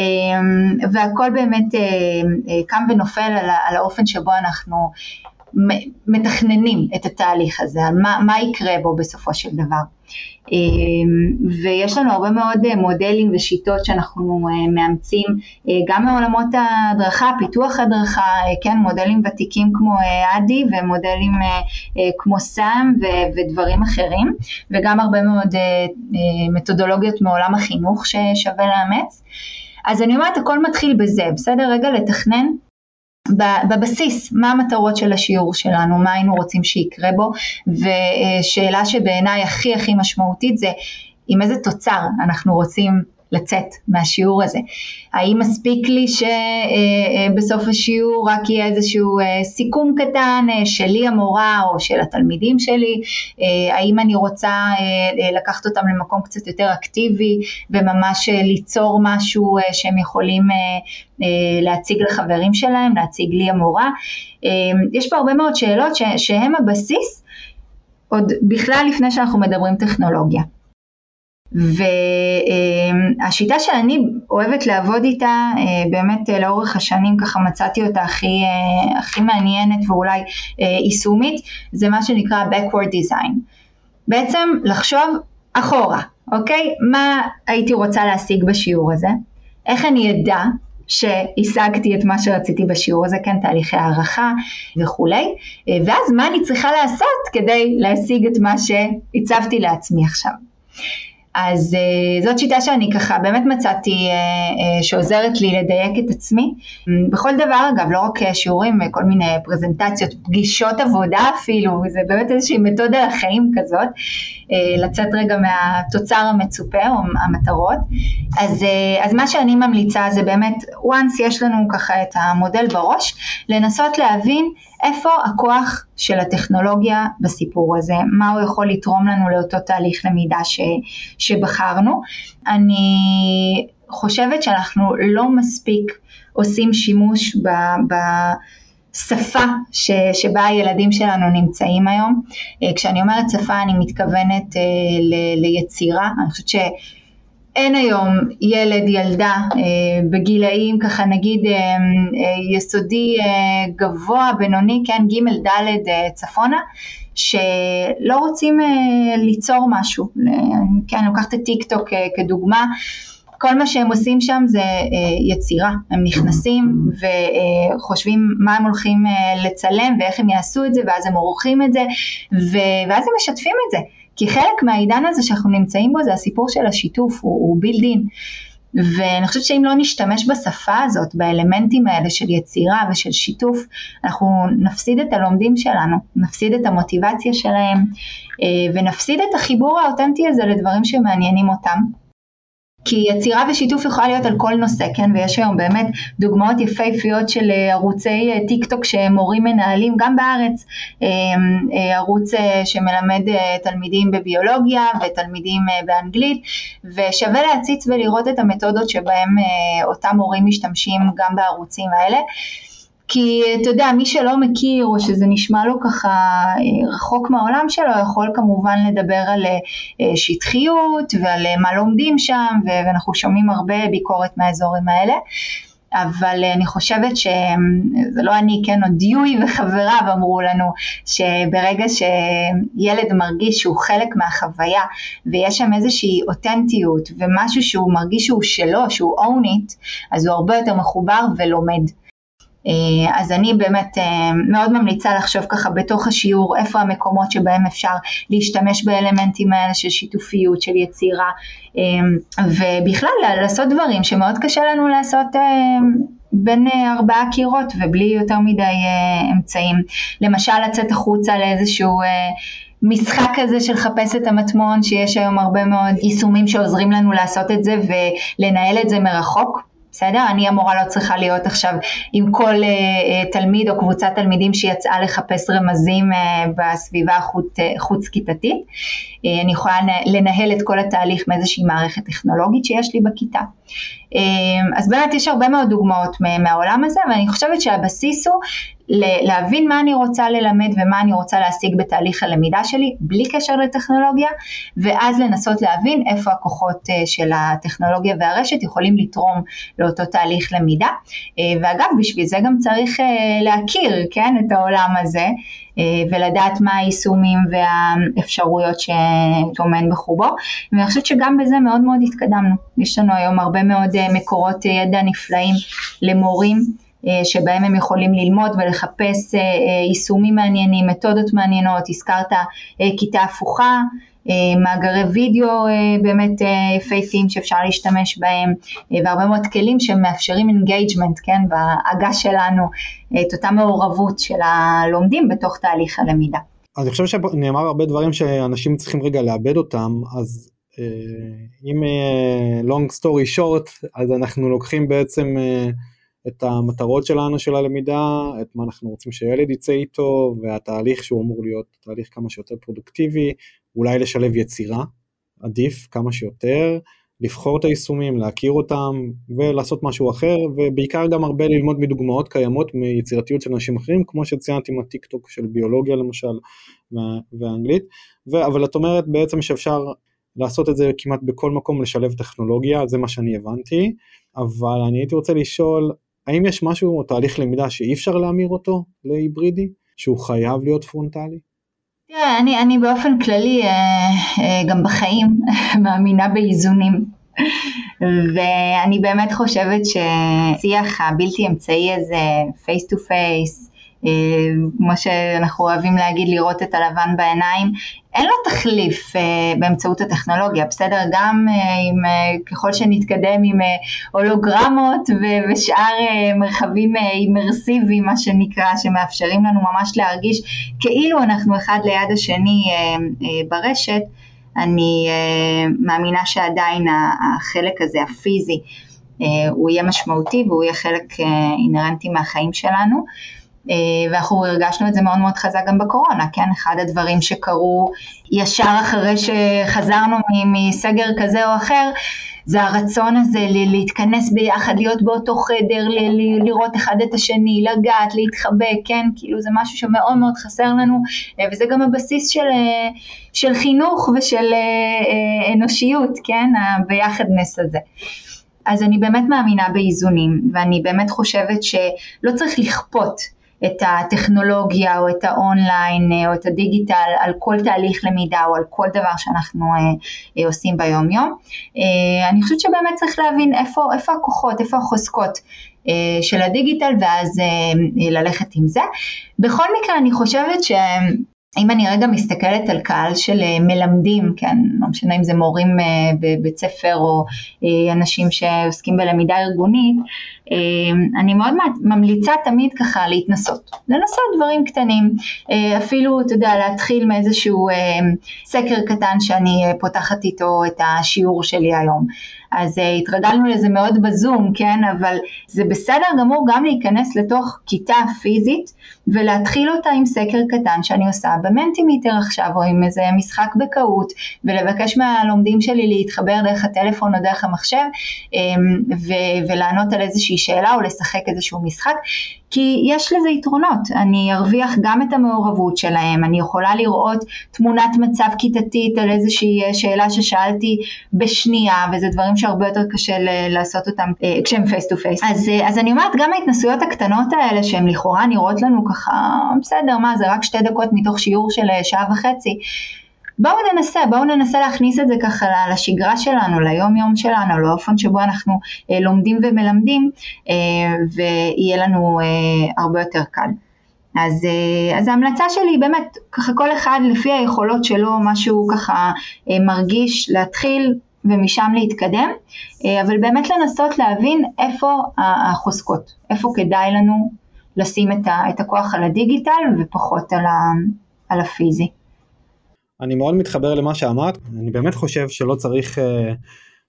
והכל באמת uh, קם ונופל על האופן שבו אנחנו מתכננים את התהליך הזה, על מה, מה יקרה בו בסופו של דבר. ויש לנו הרבה מאוד מודלים ושיטות שאנחנו מאמצים גם מעולמות ההדרכה, פיתוח הדרכה, כן, מודלים ותיקים כמו אדי ומודלים כמו סאם ודברים אחרים, וגם הרבה מאוד מתודולוגיות מעולם החינוך ששווה לאמץ. אז אני אומרת, הכל מתחיל בזה, בסדר? רגע לתכנן בבסיס, מה המטרות של השיעור שלנו, מה היינו רוצים שיקרה בו, ושאלה שבעיניי הכי הכי משמעותית זה עם איזה תוצר אנחנו רוצים לצאת מהשיעור הזה. האם מספיק לי שבסוף אה, אה, השיעור רק יהיה איזשהו אה, סיכום קטן שלי המורה או של התלמידים שלי? האם אני רוצה לקחת אותם למקום קצת יותר אקטיבי וממש ליצור משהו שהם יכולים להציג לחברים שלהם, להציג לי המורה? יש פה הרבה מאוד שאלות שהן הבסיס עוד בכלל לפני שאנחנו מדברים טכנולוגיה. והשיטה שאני אוהבת לעבוד איתה, אה, באמת אה, לאורך השנים ככה מצאתי אותה הכי, אה, הכי מעניינת ואולי יישומית, זה מה שנקרא backward design. בעצם לחשוב אחורה, אוקיי? מה הייתי רוצה להשיג בשיעור הזה? איך אני אדע שהשגתי את מה שרציתי בשיעור הזה, כן, תהליכי הערכה וכולי, ואז מה אני צריכה לעשות כדי להשיג את מה שהצבתי לעצמי עכשיו. אז uh, זאת שיטה שאני ככה באמת מצאתי uh, uh, שעוזרת לי לדייק את עצמי. בכל דבר אגב, לא רק שיעורים, כל מיני פרזנטציות, פגישות עבודה אפילו, זה באמת איזושהי מתודה לחיים כזאת, uh, לצאת רגע מהתוצר המצופה או המטרות. אז, uh, אז מה שאני ממליצה זה באמת, once יש לנו ככה את המודל בראש, לנסות להבין איפה הכוח של הטכנולוגיה בסיפור הזה, מה הוא יכול לתרום לנו לאותו תהליך למידה ש, שבחרנו. אני חושבת שאנחנו לא מספיק עושים שימוש ב... ב שפה ש, שבה הילדים שלנו נמצאים היום. אה, כשאני אומרת שפה אני מתכוונת אה, ל, ליצירה, אני חושבת. אין היום ילד, ילדה אה, בגילאים ככה נגיד אה, אה, יסודי גבוה, בינוני, כן, ג' ד' צפונה, שלא רוצים ליצור משהו. כן, אני לוקחת את טיק טוק כדוגמה. כל מה שהם עושים שם זה יצירה, הם נכנסים וחושבים מה הם הולכים לצלם ואיך הם יעשו את זה ואז הם עורכים את זה ואז הם משתפים את זה. כי חלק מהעידן הזה שאנחנו נמצאים בו זה הסיפור של השיתוף, הוא, הוא בילדין. ואני חושבת שאם לא נשתמש בשפה הזאת, באלמנטים האלה של יצירה ושל שיתוף, אנחנו נפסיד את הלומדים שלנו, נפסיד את המוטיבציה שלהם אה, ונפסיד את החיבור האותנטי הזה לדברים שמעניינים אותם. כי יצירה ושיתוף יכולה להיות על כל נושא, כן, ויש היום באמת דוגמאות יפהפיות של אה, ערוצי אה, טיק טוק שמורים מנהלים גם בארץ, אה, ערוץ שמלמד תלמידים בביולוגיה ותלמידים באנגלית, ושווה להציץ ולראות את המתודות שבהם אותם מורים משתמשים גם בערוצים האלה. כי אתה יודע, מי שלא מכיר או שזה נשמע לו ככה אה, רחוק מהעולם שלו, יכול כמובן לדבר על אה, שטחיות ועל אה, מה לומדים שם, ואנחנו שומעים הרבה ביקורת מהאזורים האלה. אבל אני חושבת שזה לא אני, כן, עוד דיואי וחבריו אמרו לנו שברגע שילד מרגיש שהוא חלק מהחוויה ויש שם איזושהי אותנטיות ומשהו שהוא מרגיש שהוא שלו, שהוא own it, אז הוא הרבה יותר מחובר ולומד. אה, אז אני באמת אה, מאוד ממליצה לחשוב ככה בתוך השיעור איפה המקומות שבהם אפשר להשתמש באלמנטים האלה של שיתופיות, של יצירה אה, ובכלל לעשות דברים שמאוד קשה לנו לעשות בין ארבעה קירות ובלי יותר מדי אמצעים. למשל לצאת החוצה לאיזשהו משחק כזה של חפש את המטמון שיש היום הרבה מאוד יישומים שעוזרים לנו לעשות את זה ולנהל את זה מרחוק. בסדר? אני המורה לא צריכה להיות עכשיו עם כל uh, uh, תלמיד או קבוצת תלמידים שיצאה לחפש רמזים uh, בסביבה חוץ, uh, כיתתית. Uh, אני יכולה לנהל את כל התהליך מאיזושהי מערכת טכנולוגית שיש לי בכיתה. אז באמת יש הרבה מאוד דוגמאות מהעולם הזה ואני חושבת שהבסיס הוא להבין מה אני רוצה ללמד ומה אני רוצה להשיג בתהליך הלמידה שלי, בלי קשר לטכנולוגיה, ואז לנסות להבין איפה הכוחות אה, של הטכנולוגיה והרשת יכולים לתרום לאותו תהליך למידה. אה, ואגב, בשביל זה גם צריך אה, להכיר, כן, את העולם הזה, ולדעת מה היישומים והאפשרויות שטומן בחובו, ואני חושבת שגם בזה מאוד מאוד התקדמנו. יש לנו היום הרבה מאוד מקורות ידע נפלאים למורים. אה, שבהם הם יכולים ללמוד ולחפש אה, אה, יישומים מעניינים, מתודות מעניינות, הזכרת כיתה הפוכה, מאגרי וידאו באמת יפהפיים שאפשר להשתמש בהם והרבה מאוד כלים שמאפשרים engagement, כן, בעגה שלנו, את אותה מעורבות של הלומדים בתוך תהליך הלמידה. אני חושב שנאמר הרבה דברים שאנשים צריכים רגע לעבד אותם, אז אם long story short, אז אנחנו לוקחים בעצם את המטרות שלנו של הלמידה, את מה אנחנו רוצים שהילד יצא איתו, והתהליך שהוא אמור להיות תהליך כמה שיותר פרודוקטיבי, אולי לשלב יצירה, עדיף כמה שיותר, לבחור את היישומים, להכיר אותם ולעשות משהו אחר, ובעיקר גם הרבה ללמוד מדוגמאות קיימות מיצירתיות של אנשים אחרים, כמו שציינתי עם הטיק טוק של ביולוגיה למשל, ואנגלית, ו- אבל את אומרת בעצם שאפשר לעשות את זה כמעט בכל מקום, לשלב טכנולוגיה, זה מה שאני הבנתי, אבל אני הייתי רוצה לשאול, האם יש משהו או תהליך למידה שאי אפשר להמיר אותו להיברידי, שהוא חייב להיות פרונטלי? תראה, אני, אני באופן כללי, אה, אה, גם בחיים, מאמינה באיזונים. ואני באמת חושבת ששיח הבלתי אמצעי הזה, face to face, כמו שאנחנו אוהבים להגיד, לראות את הלבן בעיניים, אין לו תחליף uh, באמצעות הטכנולוגיה, בסדר? גם uh, עם, ככל שנתקדם עם הולוגרמות ושאר מרחבים אימרסיביים, מה שנקרא, שמאפשרים לנו ממש להרגיש כאילו אנחנו אחד ליד השני ברשת, אני מאמינה שעדיין החלק הזה, הפיזי, הוא יהיה משמעותי והוא יהיה חלק אינהרנטי מהחיים שלנו. אה, ואנחנו הרגשנו את זה מאוד מאוד חזק גם בקורונה, כן? אחד הדברים שקרו ישר אחרי שחזרנו מסגר כזה או אחר, זה הרצון הזה להתכנס ביחד, להיות באותו חדר, לראות אחד את השני, לגעת, להתחבק, כן? כאילו זה משהו שמאוד מאוד חסר לנו, אה, וזה גם הבסיס של, אה, של חינוך ושל אנושיות, כן? הביחדנס הזה. אז אני באמת מאמינה באיזונים, ואני באמת חושבת שלא צריך לכפות את הטכנולוגיה או את האונליין אה, או את הדיגיטל על כל תהליך למידה או על כל דבר שאנחנו אה, אה, עושים ביום יום. אני חושבת שבאמת צריך להבין איפה, איפה הכוחות, איפה החוזקות של הדיגיטל ואז ללכת עם זה. בכל מקרה אני חושבת ש... אם אני רגע מסתכלת על קהל של מלמדים, כן, לא משנה אם זה מורים בבית ספר או אנשים שעוסקים בלמידה ארגונית, אני מאוד ממליצה תמיד ככה להתנסות, לנסות דברים קטנים, אה, אפילו, אתה יודע, להתחיל מאיזשהו אה, סקר קטן שאני אה, פותחת איתו את השיעור שלי היום. אז התרגלנו לזה מאוד בזום, כן, אבל זה בסדר גמור גם להיכנס לתוך כיתה פיזית ולהתחיל אותה עם סקר קטן שאני עושה במנטימיטר עכשיו, או עם איזה משחק בקהות, ולבקש מהלומדים שלי להתחבר דרך הטלפון או דרך המחשב, אמ, ו- ולענות על איזושהי שאלה או לשחק איזשהו משחק, כי יש לזה יתרונות, אני ארוויח גם את המעורבות שלהם, אני יכולה לראות תמונת מצב כיתתית על איזושהי אה, שאלה ששאלתי בשנייה, וזה דברים שהרבה יותר קשה לעשות אותם אה, כשהם face to face. אז אני אומרת, גם ההתנסויות הקטנות האלה שהן לכאורה נראות לנו ככה, בסדר, מה זה רק שתי דקות מתוך שיעור של אה, שעה וחצי, בואו ננסה, בואו ננסה להכניס את זה ככה לשגרה שלנו, ליום יום שלנו, לאופן שבו אנחנו אה, לומדים ומלמדים, ויהיה לנו הרבה יותר קל. אז, אז ההמלצה שלי היא באמת, ככה כל אחד לפי היכולות שלו, מה שהוא ככה מרגיש, להתחיל ומשם להתקדם, אה, אבל באמת לנסות להבין איפה החוזקות, איפה כדאי לנו לשים את, הכוח על הדיגיטל ופחות על, הפיזי. אני מאוד מתחבר למה שאמרת, אני באמת חושב שלא צריך uh,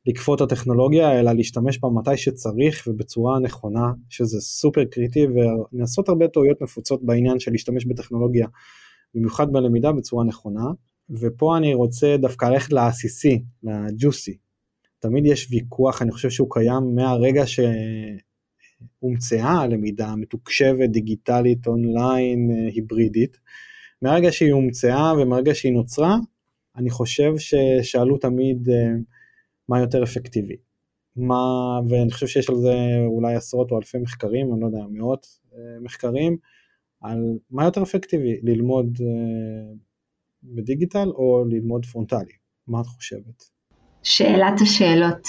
לכפות את הטכנולוגיה, אלא להשתמש בה מתי שצריך ובצורה נכונה, שזה סופר קריטי, ונעשות הרבה טעויות נפוצות בעניין של להשתמש בטכנולוגיה, במיוחד בלמידה בצורה נכונה, ופה אני רוצה דווקא ללכת לעסיסי, לג'וסי. תמיד יש ויכוח, אני חושב שהוא קיים מהרגע ש... הומצאה, למידה מתוקשבת, דיגיטלית, אונליין, היברידית, מהרגע שהיא הומצאה ומהרגע שהיא נוצרה, אני חושב ששאלו תמיד מה יותר אפקטיבי. מה, ואני חושב שיש על זה אולי עשרות או אלפי מחקרים, אני לא יודע, מאות מחקרים, על מה יותר אפקטיבי, ללמוד בדיגיטל או ללמוד פרונטלי? מה את חושבת? שאלת השאלות.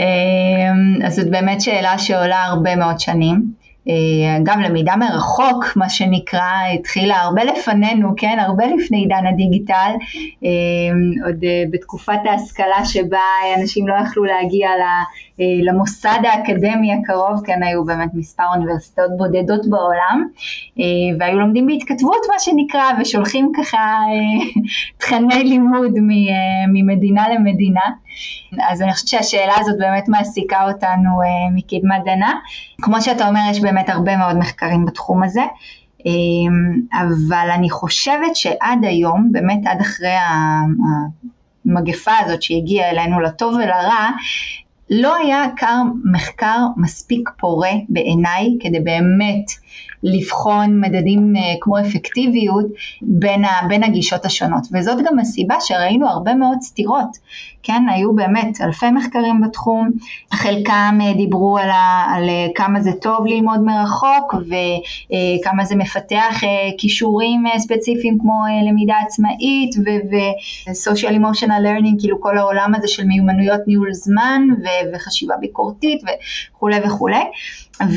אמ, אז זאת באמת שאלה שעולה הרבה מאוד שנים. אה, גם למידה מרחוק, מה שנקרא, התחילה הרבה לפנינו, כן, הרבה לפני עידן הדיגיטל, אה, עוד אה, בתקופת ההשכלה שבה אנשים לא יכלו להגיע למוסד האקדמי הקרוב, כן, היו באמת מספר אוניברסיטאות בודדות בעולם, והיו לומדים בהתכתבות, מה שנקרא, ושולחים ככה תכני לימוד ממדינה למדינה. אז אני חושבת שהשאלה הזאת באמת מעסיקה אותנו מקדמת דנה. כמו שאתה אומר, יש באמת הרבה מאוד מחקרים בתחום הזה, אבל אני חושבת שעד היום, באמת עד אחרי המגפה הזאת שהגיעה אלינו לטוב ולרע, לא היה מחקר מספיק פורה בעיניי כדי באמת לבחון מדדים אה, כמו אפקטיביות בין, ה, בין הגישות השונות וזאת גם הסיבה שראינו הרבה מאוד סתירות, כן, היו באמת אלפי מחקרים בתחום, חלקם אה, דיברו על, ה, על אה, כמה זה טוב ללמוד מרחוק וכמה זה מפתח כישורים ספציפיים כמו למידה עצמאית ו-social emotional learning, כאילו כל העולם הזה של מיומנויות ניהול זמן וחשיבה ביקורתית וכולי וכולי.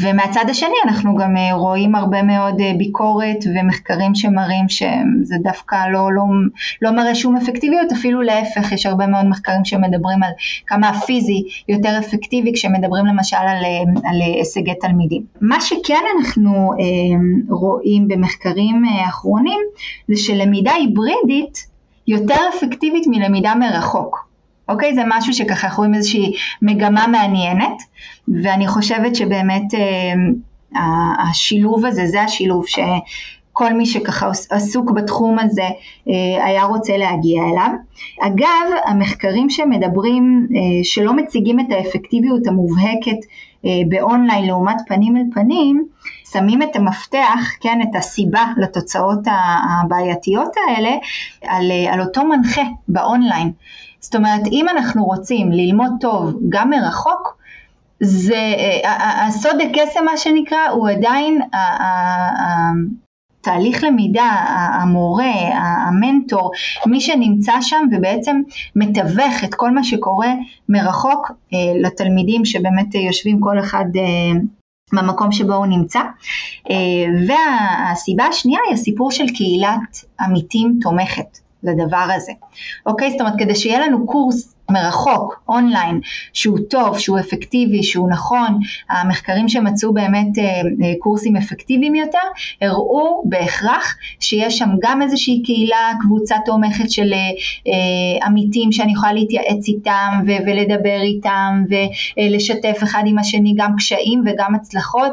ומהצד השני אנחנו גם אה, רואים הרבה מאוד אה, ביקורת ומחקרים שמראים שזה דווקא לא, לא, לא מראה שום אפקטיביות, אפילו להפך, יש הרבה מאוד מחקרים שמדברים על כמה הפיזי יותר אפקטיבי כשמדברים למשל על, אה, על הישגי תלמידים. מה שכן אנחנו רואים במחקרים האחרונים זה שלמידה היברידית יותר אפקטיבית מלמידה מרחוק. אוקיי? זה משהו שככה אנחנו רואים איזושהי מגמה מעניינת, ואני חושבת שבאמת אה, השילוב הזה, זה השילוב שכל מי שככה עסוק בתחום הזה אה, היה רוצה להגיע אליו. אגב, המחקרים שמדברים, אה, שלא מציגים את האפקטיביות המובהקת אה, באונליין לעומת פנים אל פנים, שמים את המפתח, כן, את הסיבה לתוצאות הבעייתיות האלה על, אה, על אותו מנחה באונליין. זאת אומרת, אם אנחנו רוצים ללמוד טוב גם מרחוק, זה, אה, הסוד הקסם מה שנקרא, הוא עדיין תהליך למידה, המורה, המנטור, מי שנמצא שם ובעצם מתווך את כל מה שקורה מרחוק אה, לתלמידים שבאמת יושבים כל אחד במקום שבו הוא נמצא. והסיבה השנייה היא הסיפור של קהילת עמיתים תומכת. לדבר הזה. אוקיי? זאת אומרת, כדי שיהיה לנו קורס מרחוק, אונליין, שהוא טוב, שהוא אפקטיבי, שהוא נכון, המחקרים שמצאו באמת אה, אה, קורסים אפקטיביים יותר, הראו בהכרח שיש שם גם איזושהי קהילה, קבוצה תומכת של אה, עמיתים שאני יכולה להתייעץ איתם ו- ולדבר איתם ולשתף אחד עם השני גם קשיים וגם הצלחות,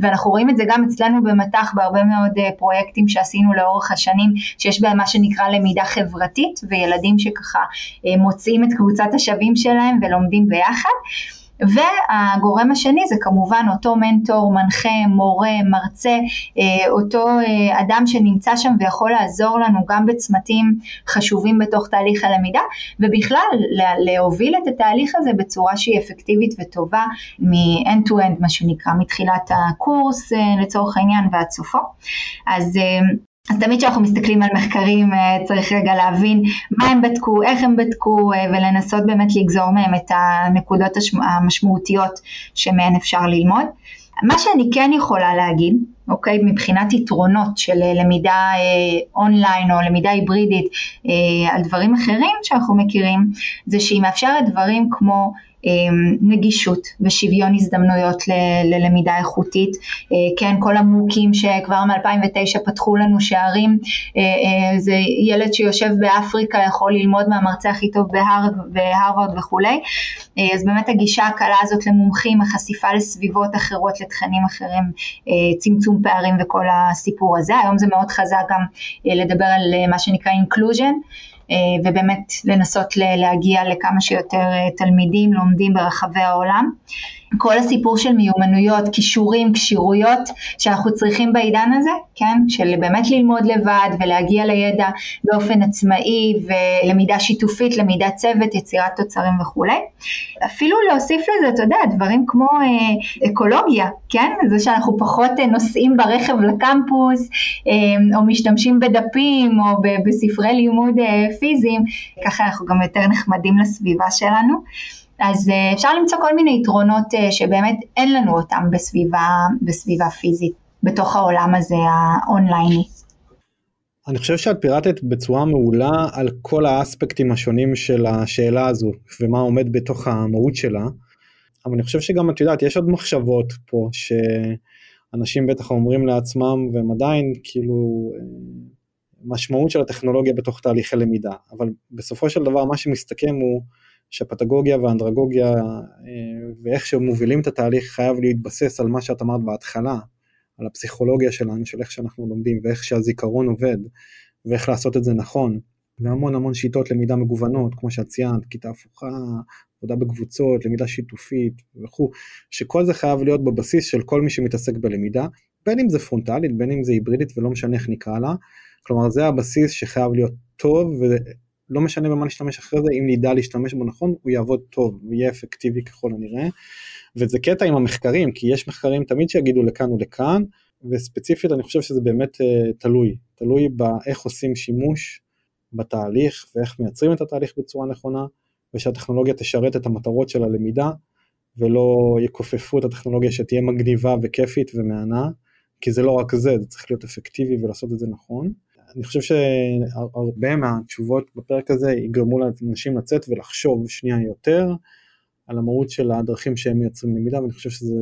ואנחנו רואים את זה גם אצלנו במט"ח בהרבה מאוד פרויקטים שעשינו לאורך השנים, שיש בהם מה שנקרא למידה חברתית, וילדים שככה מוצאים מוצאים את קבוצת השווים שלהם ולומדים ביחד. והגורם השני זה כמובן אותו מנטור, מנחה, מורה, מרצה, אה, אותו אה, אדם שנמצא שם ויכול לעזור לנו גם בצמתים חשובים בתוך תהליך הלמידה, ובכלל להוביל את התהליך הזה בצורה שהיא אפקטיבית וטובה מ-end to end מה שנקרא, מתחילת הקורס אה, לצורך העניין ועד סופו. אז אז תמיד כשאנחנו מסתכלים על מחקרים אה, צריך רגע להבין מה הם בדקו, איך הם בדקו אה, ולנסות באמת לגזור מהם את הנקודות המשמעותיות שמהן אפשר ללמוד. מה שאני כן יכולה להגיד, אוקיי, מבחינת יתרונות של אה, למידה אונליין או למידה היברידית על דברים אחרים שאנחנו מכירים, זה שהיא מאפשרת דברים כמו נגישות ושוויון הזדמנויות ללמידה איכותית, אה, כן, כל המוקים שכבר מ-2009 פתחו לנו שערים, אה, אה, זה ילד שיושב באפריקה יכול ללמוד מהמרצה הכי טוב בהרווארד וכולי, אז באמת הגישה הקלה הזאת למומחים, החשיפה לסביבות אחרות, לתכנים אחרים, צמצום פערים וכל הסיפור הזה, היום זה מאוד חזק גם לדבר על מה שנקרא inclusion, ובאמת לנסות להגיע לכמה שיותר אה, תלמידים לומדים ברחבי העולם. כל הסיפור של מיומנויות, כישורים, כשירויות שאנחנו צריכים בעידן הזה, כן, של באמת ללמוד לבד ולהגיע לידע באופן עצמאי ולמידה שיתופית, למידת צוות, יצירת תוצרים וכולי. אפילו להוסיף לזה, אתה יודע, דברים כמו אה, אקולוגיה, כן, זה שאנחנו פחות אה, נוסעים ברכב לקמפוס אה, או משתמשים בדפים או בספרי לימוד אה, פיזיים, ככה אנחנו גם יותר נחמדים לסביבה שלנו. אז אה, אפשר למצוא כל מיני יתרונות אה, שבאמת אין לנו אותם בסביבה, בסביבה פיזית, בתוך העולם הזה האונלייני. אני חושב שאת פירטת בצורה מעולה על כל האספקטים השונים של השאלה הזו ומה עומד בתוך המהות שלה. אבל אני חושב שגם את יודעת יש עוד מחשבות פה שאנשים בטח אומרים לעצמם והם עדיין כאילו אה, משמעות של הטכנולוגיה בתוך תהליכי למידה אבל בסופו של דבר מה שמסתכם הוא שהפדגוגיה והאנדרגוגיה אה, ואיך שמובילים את התהליך חייב להתבסס על מה שאת אמרת בהתחלה, על הפסיכולוגיה שלנו, של איך שאנחנו לומדים ואיך שהזיכרון עובד ואיך לעשות את זה נכון, והמון המון שיטות למידה מגוונות, כמו שאת ציינת, כיתה הפוכה, עבודה בקבוצות, למידה שיתופית וכו', שכל זה חייב להיות בבסיס של כל מי שמתעסק בלמידה, בין אם זה פרונטלית, בין אם זה היברידית ולא משנה איך נקרא לה, כלומר זה הבסיס שחייב להיות טוב לא משנה במה נשתמש אחרי זה, אם נדע להשתמש בו נכון, הוא יעבוד טוב, הוא יהיה אפקטיבי ככל הנראה. וזה קטע עם המחקרים, כי יש מחקרים תמיד שיגידו לכאן ולכאן, וספציפית אני חושב שזה באמת uh, תלוי, תלוי באיך עושים שימוש בתהליך ואיך מייצרים את התהליך בצורה נכונה, ושהטכנולוגיה תשרת את המטרות של הלמידה, ולא יכופפו את הטכנולוגיה שתהיה מגניבה וכיפית ומהנה, כי זה לא רק זה, זה צריך להיות אפקטיבי ולעשות את זה נכון. אני חושב שהרבה מהתשובות בפרק הזה יגרמו לאנשים לצאת ולחשוב שנייה יותר על המהות של הדרכים שהם מייצרים למידה ואני חושב שזה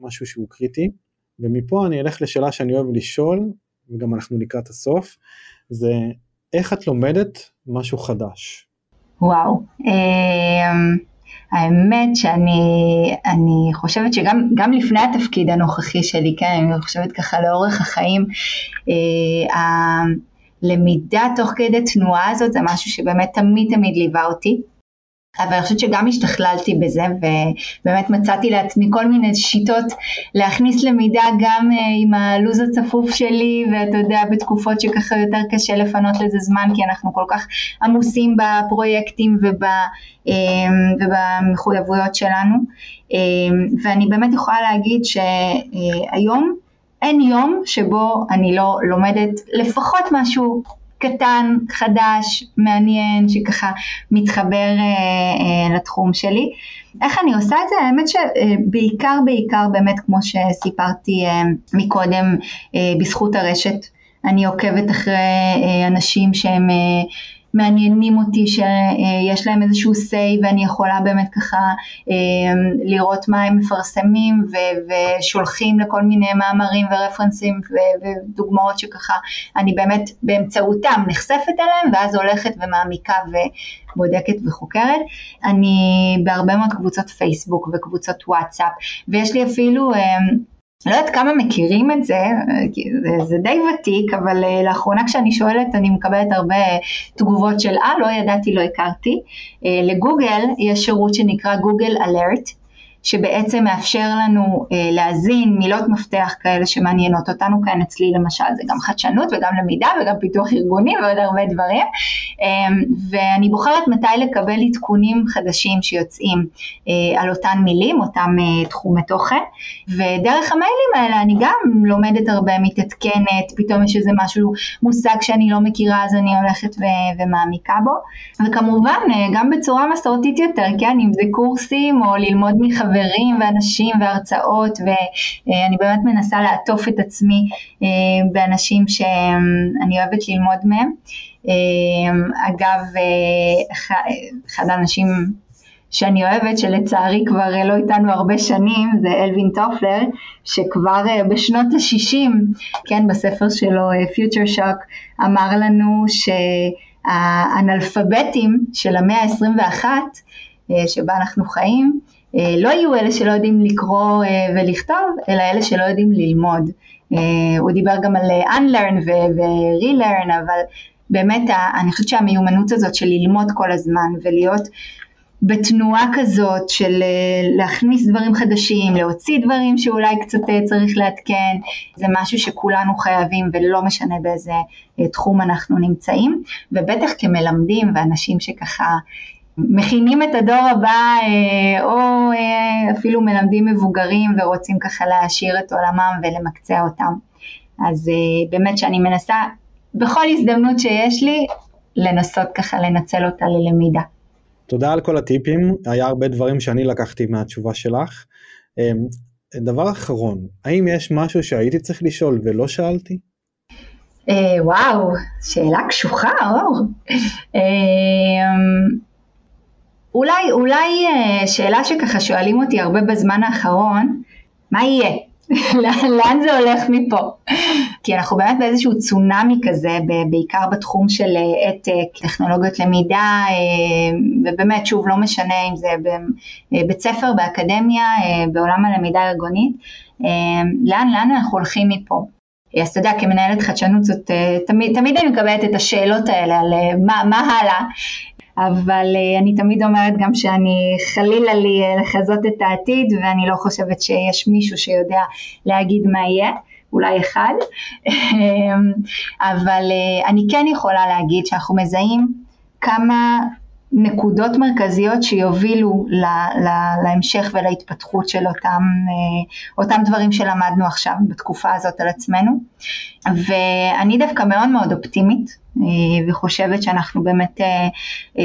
משהו שהוא קריטי. ומפה אני אלך לשאלה שאני אוהב לשאול וגם אנחנו לקראת הסוף זה איך את לומדת משהו חדש. וואו. אמ, האמת שאני חושבת שגם לפני התפקיד הנוכחי שלי, כן, אני חושבת ככה לאורך החיים, אה, הלמידה תוך כדי תנועה הזאת זה משהו שבאמת תמיד תמיד ליווה אותי. אבל אני חושבת שגם השתכללתי בזה ובאמת מצאתי לעצמי כל מיני שיטות להכניס למידה גם אה, עם הלו"ז הצפוף שלי ואתה יודע בתקופות שככה יותר קשה לפנות לזה זמן כי אנחנו כל כך עמוסים בפרויקטים אה, ובמחויבויות שלנו. אה, ואני באמת יכולה להגיד שהיום אין יום שבו אני לא לומדת לפחות משהו קטן, חדש, מעניין, שככה מתחבר אה, אה, לתחום שלי. איך אני עושה את זה? האמת שבעיקר בעיקר באמת כמו שסיפרתי אה, מקודם אה, בזכות הרשת. אני עוקבת אחרי אה, אנשים שהם אה, מעניינים אותי שיש להם איזשהו say ואני יכולה באמת ככה אמ, לראות מה הם מפרסמים ושולחים לכל מיני מאמרים ורפרנסים ודוגמאות שככה אני באמת באמצעותם נחשפת אליהם ואז הולכת ומעמיקה ובודקת וחוקרת. אני בהרבה מאוד קבוצות פייסבוק וקבוצות וואטסאפ ויש לי אפילו אמ, לא יודעת כמה מכירים את זה, זה, זה די ותיק, אבל uh, לאחרונה כשאני שואלת אני מקבלת הרבה תגובות של אה, לא ידעתי, לא הכרתי. Uh, לגוגל יש שירות שנקרא גוגל אלרט, שבעצם מאפשר לנו אה, להזין מילות מפתח כאלה שמעניינות אותנו, כאן אצלי למשל זה גם חדשנות וגם למידה וגם פיתוח ארגוני ועוד הרבה דברים, אה, ואני בוחרת מתי לקבל עדכונים חדשים שיוצאים אה, על אותן מילים, אותם אה, תחומי תוכן, ודרך המיילים האלה אני גם לומדת הרבה, מתעדכנת, פתאום יש איזה משהו, מושג שאני לא מכירה אז אני הולכת ו- ומעמיקה בו, וכמובן אה, גם בצורה מסורתית יותר, כן, אם זה קורסים או ללמוד מחברים חברים ואנשים והרצאות ואני באמת מנסה לעטוף את עצמי אה, באנשים שאני אוהבת ללמוד מהם. אה, אגב, אה, אחד האנשים שאני אוהבת, שלצערי כבר לא איתנו הרבה שנים, זה אלווין טופלר, שכבר בשנות ה-60, כן, בספר שלו Future Shock, אמר לנו שהאנאלפביתים של המאה ה-21, שבה אנחנו חיים, לא יהיו אלה שלא יודעים לקרוא אה, ולכתוב, אלא אלה שלא יודעים ללמוד. אה, הוא דיבר גם על unlearn ו-relearn, אבל באמת אני חושבת שהמיומנות הזאת של ללמוד כל הזמן ולהיות בתנועה כזאת של אה, להכניס דברים חדשים, להוציא דברים שאולי קצת אה, צריך לעדכן, זה משהו שכולנו חייבים ולא משנה באיזה אה, תחום אנחנו נמצאים, ובטח כמלמדים ואנשים שככה מכינים את הדור הבא או אפילו מלמדים מבוגרים ורוצים ככה להעשיר את עולמם ולמקצע אותם. אז באמת שאני מנסה בכל הזדמנות שיש לי לנסות ככה לנצל אותה ללמידה. תודה על כל הטיפים, היה הרבה דברים שאני לקחתי מהתשובה שלך. אמ, דבר אחרון, האם יש משהו שהייתי צריך לשאול ולא שאלתי? אה, וואו, שאלה קשוחה, אור. אה, אולי, אולי אה, שאלה שככה שואלים אותי הרבה בזמן האחרון, מה יהיה? לאן זה הולך מפה? כי אנחנו באמת באיזשהו צונאמי כזה, בעיקר בתחום של העתק, אה, טכנולוגיות למידה, אה, ובאמת, שוב, לא משנה אם זה בבית אה, ספר, באקדמיה, בעולם הלמידה הארגונית, לאן, לאן אנחנו הולכים מפה? אז אתה יודע, כמנהלת חדשנות זאת, תמיד, תמיד אני מקבלת את השאלות האלה על מה, מה הלאה, אבל אני תמיד אומרת גם שאני חלילה לי לחזות את העתיד ואני לא חושבת שיש מישהו שיודע להגיד מה יהיה. אולי אחד, אמ, אבל אה, אני כן יכולה להגיד שאנחנו מזהים כמה נקודות מרכזיות שיובילו לה, לה, להמשך ולהתפתחות של אותם, אה, אותם דברים שלמדנו עכשיו בתקופה הזאת על עצמנו. ואני דווקא מאוד מאוד אופטימית אה, וחושבת שאנחנו באמת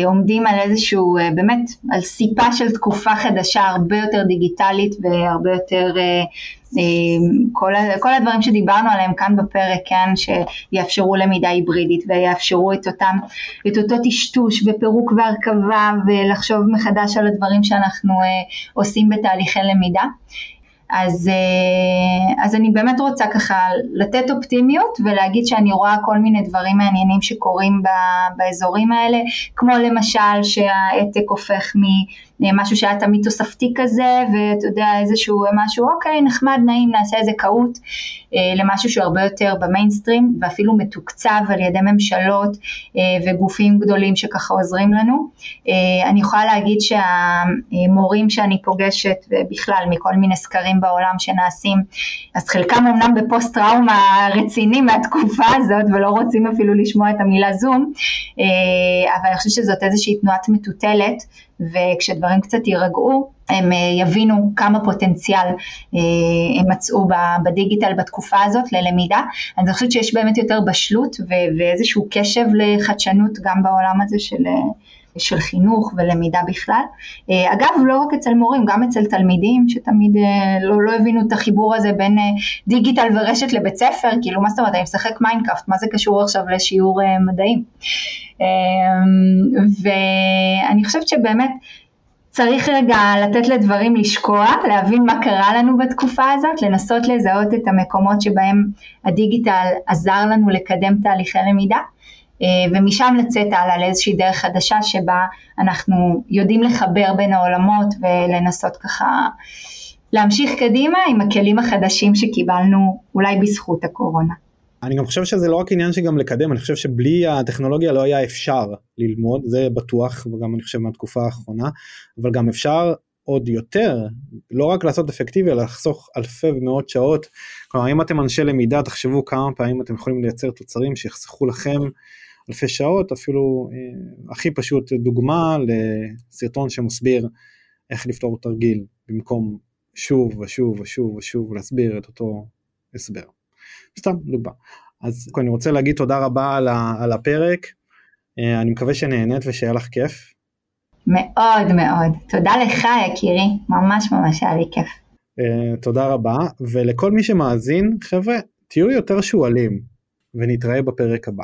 עומדים על איזשהו, באמת על סיפה של תקופה חדשה הרבה יותר דיגיטלית והרבה יותר כל, כל הדברים שדיברנו עליהם כאן בפרק, כן, שיאפשרו למידה היברידית ויאפשרו את אותם, את אותו טשטוש ופירוק והרכבה ולחשוב מחדש על הדברים שאנחנו אה, עושים בתהליכי למידה. אז, אה, אז אני באמת רוצה ככה לתת אופטימיות ולהגיד שאני רואה כל מיני דברים מעניינים שקורים באזורים האלה, כמו למשל שהעתק הופך ממשהו שהיה תמיד תוספתי כזה, ואתה יודע איזשהו משהו, אוקיי, נחמד, נעים, נעשה איזה קהות, אה, למשהו שהוא הרבה יותר במיינסטרים, ואפילו מתוקצב על ידי ממשלות אה, וגופים גדולים שככה עוזרים לנו. אני יכולה להגיד שהמורים שאני פוגשת, ובכלל מכל מיני סקרים בעולם שנעשים, אז חלקם אמנם בפוסט טראומה רציני מהתקופה הזאת ולא רוצים אפילו לשמוע את המילה זום, אה, אבל אני חושבת שזאת איזושהי תנועת מטוטלת וכשדברים קצת יירגעו הם אה, יבינו כמה פוטנציאל אה, הם מצאו בדיגיטל בתקופה הזאת ללמידה. אני חושבת שיש באמת יותר בשלות ואיזשהו קשב לחדשנות גם בעולם הזה של של חינוך ולמידה בכלל. אה, אגב, לא רק אצל מורים, גם אצל תלמידים שתמיד אה, לא, לא הבינו את החיבור הזה בין אה, דיגיטל ורשת לבית ספר, כאילו מה זאת אומרת, אני משחק מיינקראפט, מה זה קשור עכשיו לשיעור מדעים? ואני חושבת שבאמת צריך רגע לתת לדברים לשקוע, להבין מה קרה לנו בתקופה הזאת, לנסות לזהות את המקומות שבהם הדיגיטל עזר לנו לקדם תהליכי למידה. אה, ומשם לצאת הלאה לאיזושהי דרך חדשה שבה אנחנו יודעים לחבר בין העולמות ולנסות ככה להמשיך קדימה עם הכלים החדשים שקיבלנו אולי בזכות הקורונה. אני גם חושב שזה לא רק עניין שגם לקדם, אני חושב שבלי הטכנולוגיה לא היה אפשר ללמוד, זה בטוח, וגם אני חושב מהתקופה האחרונה, אבל גם אפשר עוד יותר, לא רק לעשות אפקטיבי, אלא לחסוך אלפי ומאות שעות. כלומר, אם אתם אנשי למידה, תחשבו כמה פעמים אתם יכולים לייצר תוצרים שיחסכו לכם אלפי שעות, אפילו אה, הכי פשוט דוגמה לסרטון שמסביר איך לפתור תרגיל במקום שוב ושוב ושוב ושוב להסביר את אותו הסבר. סתם דוגמה. אז אני רוצה להגיד תודה רבה על, הפרק, אה, אני מקווה שנהנית ושיהיה לך כיף. מאוד מאוד, תודה לך יקירי, ממש ממש היה לי כיף. Uh, תודה רבה, ולכל מי שמאזין, חבר'ה, תהיו יותר שועלים, ונתראה בפרק הבא.